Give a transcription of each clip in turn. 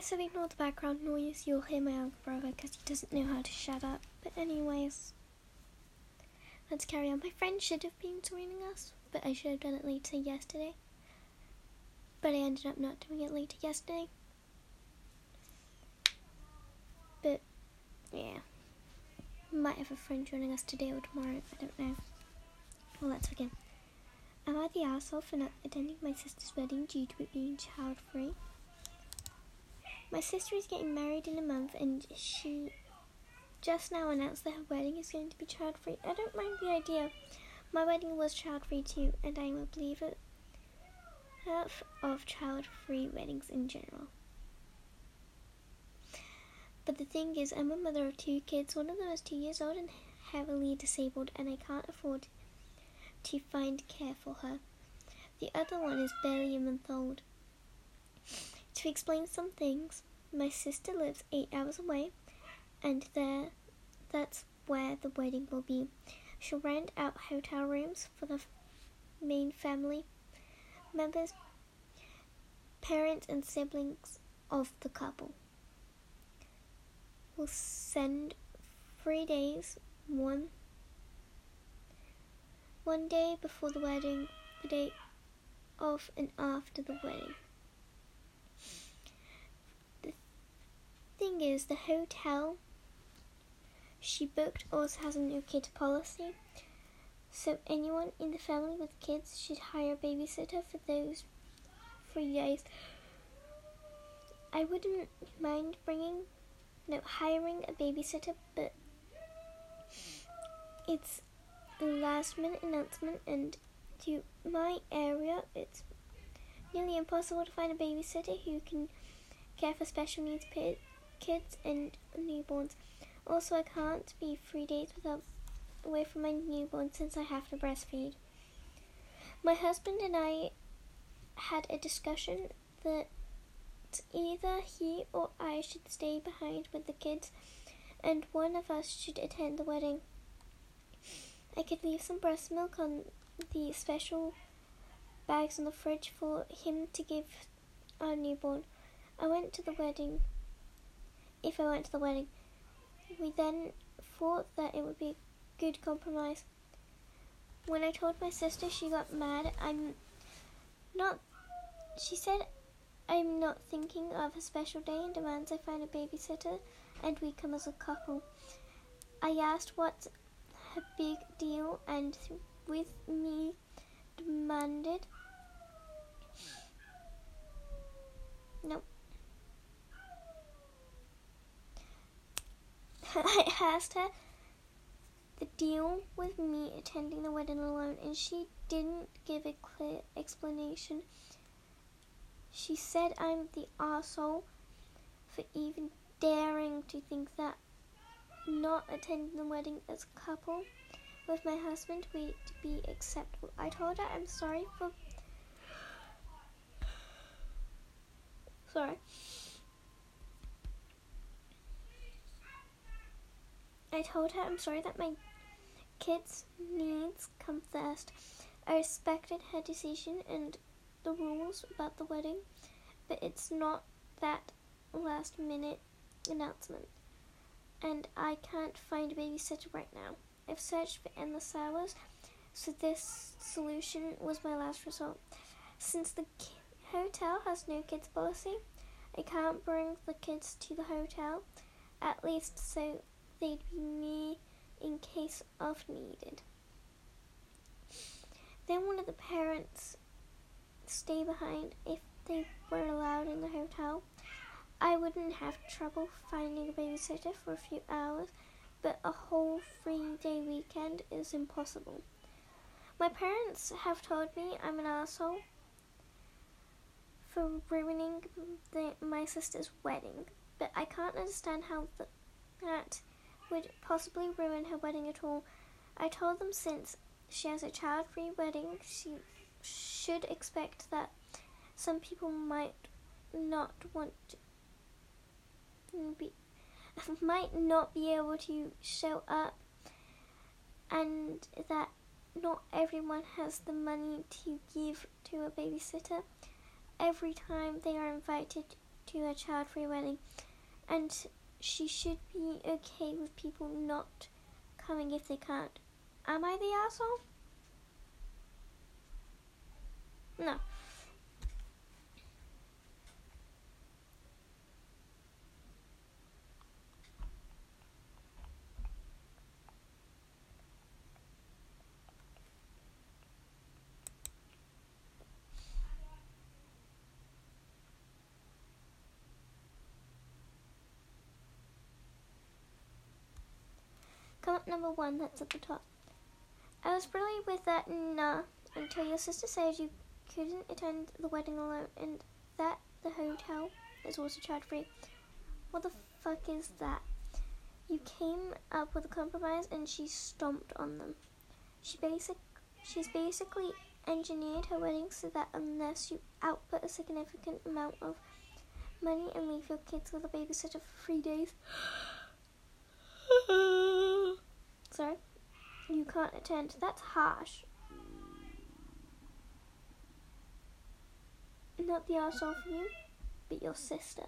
Okay, so ignore the background noise. You'll hear my younger brother because he doesn't know how to shut up. But anyways, let's carry on. My friend should have been joining us, but I should have done it later yesterday. But I ended up not doing it later yesterday. But yeah, might have a friend joining us today or tomorrow. I don't know. Well, let's begin. Am I the asshole for not attending my sister's wedding due to it being child free? My sister is getting married in a month and she just now announced that her wedding is going to be child free. I don't mind the idea. My wedding was child free too, and I am a believer of child free weddings in general. But the thing is, I'm a mother of two kids. One of them is two years old and heavily disabled, and I can't afford to find care for her. The other one is barely a month old. To explain some things, my sister lives eight hours away, and there, that's where the wedding will be. She'll rent out hotel rooms for the main family members, parents, and siblings of the couple. We'll send three days, one one day before the wedding, the day of and after the wedding. Thing is, the hotel she booked also has a no kid policy, so anyone in the family with kids should hire a babysitter for those three days. I wouldn't mind bringing, no, hiring a babysitter, but it's a last minute announcement and to my area it's nearly impossible to find a babysitter who can care for special needs kids and newborns. Also, I can't be three days without away from my newborn since I have to breastfeed. My husband and I had a discussion that either he or I should stay behind with the kids and one of us should attend the wedding. I could leave some breast milk on the special bags in the fridge for him to give our newborn. I went to the wedding. If I went to the wedding, we then thought that it would be a good compromise. When I told my sister, she got mad. I'm not. She said I'm not thinking of a special day and demands I find a babysitter and we come as a couple. I asked what a big deal and with me demanded no I asked her the deal with me attending the wedding alone and she didn't give a clear explanation. She said I'm the asshole for even daring to think that not attending the wedding as a couple with my husband would be acceptable. I told her I'm sorry for. Sorry. I told her I'm sorry that my kids' needs come first. I respected her decision and the rules about the wedding, but it's not that last minute announcement and I can't find a babysitter right now. I've searched for endless hours, so this solution was my last resort. Since the hotel has no kids policy, I can't bring the kids to the hotel, at least so they'd be near in case of needed. Then one of the parents stay behind if they were allowed in the hotel. I wouldn't have trouble finding a babysitter for a few hours, but a whole three day weekend is impossible. My parents have told me I'm an asshole for ruining the, my sister's wedding, but I can't understand how th- that would possibly ruin her wedding at all. I told them since she has a child free wedding, she should expect that some people might not want be, might not be able to show up and that not everyone has the money to give to a babysitter every time they are invited to a child-free wedding, and she should be okay with people not coming if they can't. Am I the asshole? No. Comment number one, that's at the top. I was really with that until your sister said you couldn't attend the wedding alone and that the hotel is also child free. What the fuck is that? You came up with a compromise and she stomped on them. She basic she's basically engineered her wedding so that unless you output a significant amount of money and leave your kids with a babysitter for three days Sorry? You can't attend. That's harsh. Not the arsehole for you, but your sister.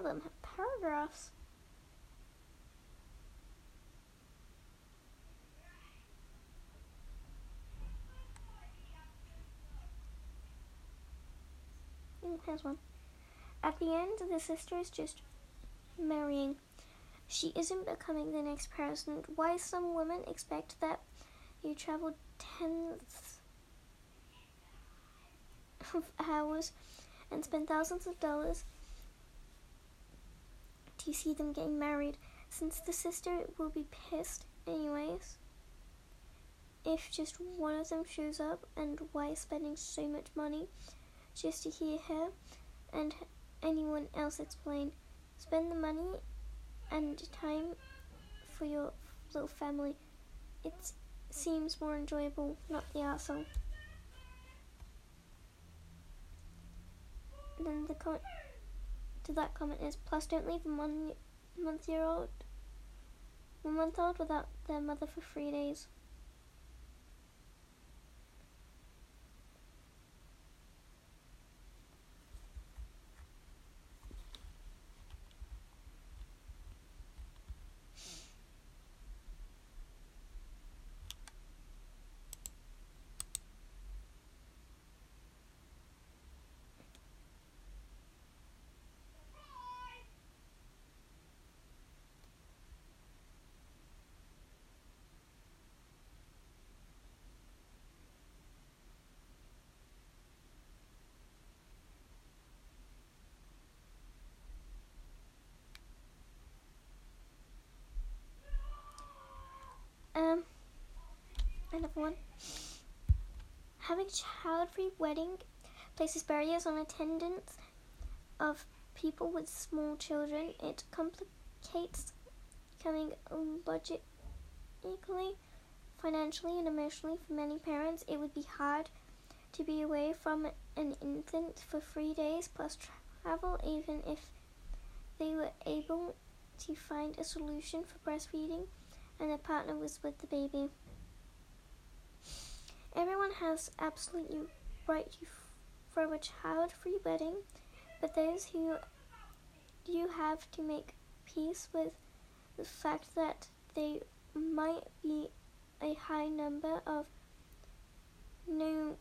Of them have paragraphs. Here's one. At the end, the sister is just marrying. She isn't becoming the next president. Why some women expect that you travel tens of hours and spend thousands of dollars to see them getting married, since the sister will be pissed anyways if just one of them shows up and why spending so much money just to hear her and anyone else explain. Spend the money and time for your little family. It seems more enjoyable, not the asshole. then the to that comment is plus don't leave a one month year old one month old without their mother for three days. One. Having child-free wedding places barriers on attendance of people with small children. It complicates becoming logically, financially, and emotionally for many parents. It would be hard to be away from an infant for three days plus travel, even if they were able to find a solution for breastfeeding and the partner was with the baby. Everyone has absolutely right throw a child-free wedding, but those who do have to make peace with the fact that they might be a high number of new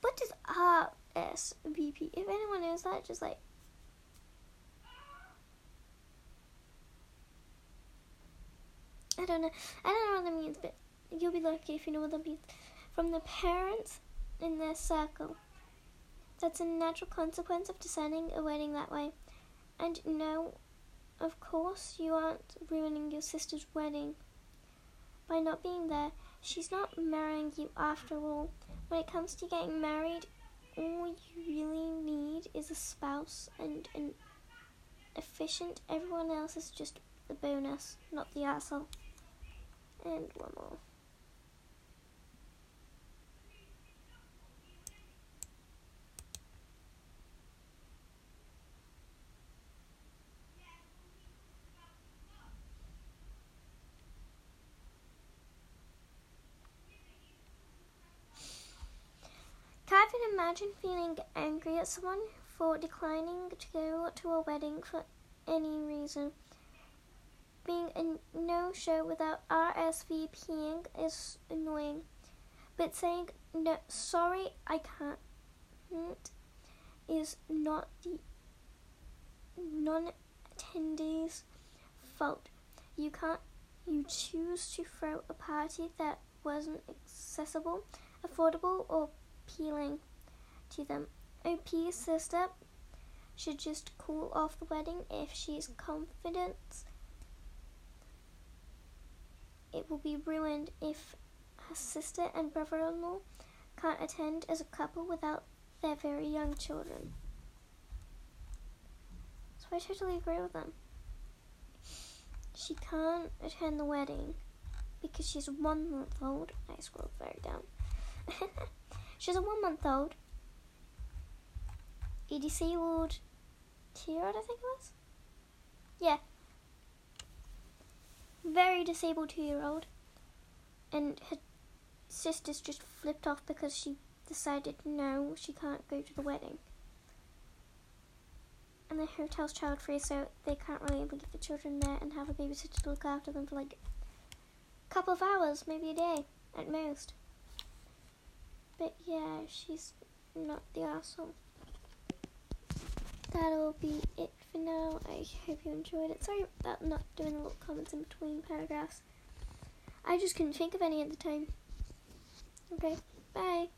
what does uh, RSVP? If anyone knows that, just like I don't know. I don't know what that means, but you'll be lucky if you know what that means. From the parents in their circle. That's a natural consequence of designing a wedding that way. And no, of course, you aren't ruining your sister's wedding by not being there. She's not marrying you after all. When it comes to getting married, all you really need is a spouse and an efficient. Everyone else is just the bonus, not the asshole. And one more. Can't imagine feeling angry at someone for declining to go to a wedding for any reason. Being a no show without RSVPing is annoying. But saying no sorry I can't mm, is not the non attendee's fault. You can't you choose to throw a party that wasn't accessible, affordable or appealing to them. OP's sister should just call off the wedding if she's confident it will be ruined if her sister and brother in law can't attend as a couple without their very young children. So I totally agree with them. She can't attend the wedding because she's one month old. I scrolled very down. she's a one month old. Disabled two year old, I think it was. Yeah. Very disabled two year old. And her sister's just flipped off because she decided no, she can't go to the wedding. And the hotel's child free, so they can't really leave the children there and have a babysitter to look after them for like a couple of hours, maybe a day at most. But yeah, she's not the asshole that'll be it for now. I hope you enjoyed it. Sorry about not doing little comments in between paragraphs. I just couldn't think of any at the time. Okay, bye.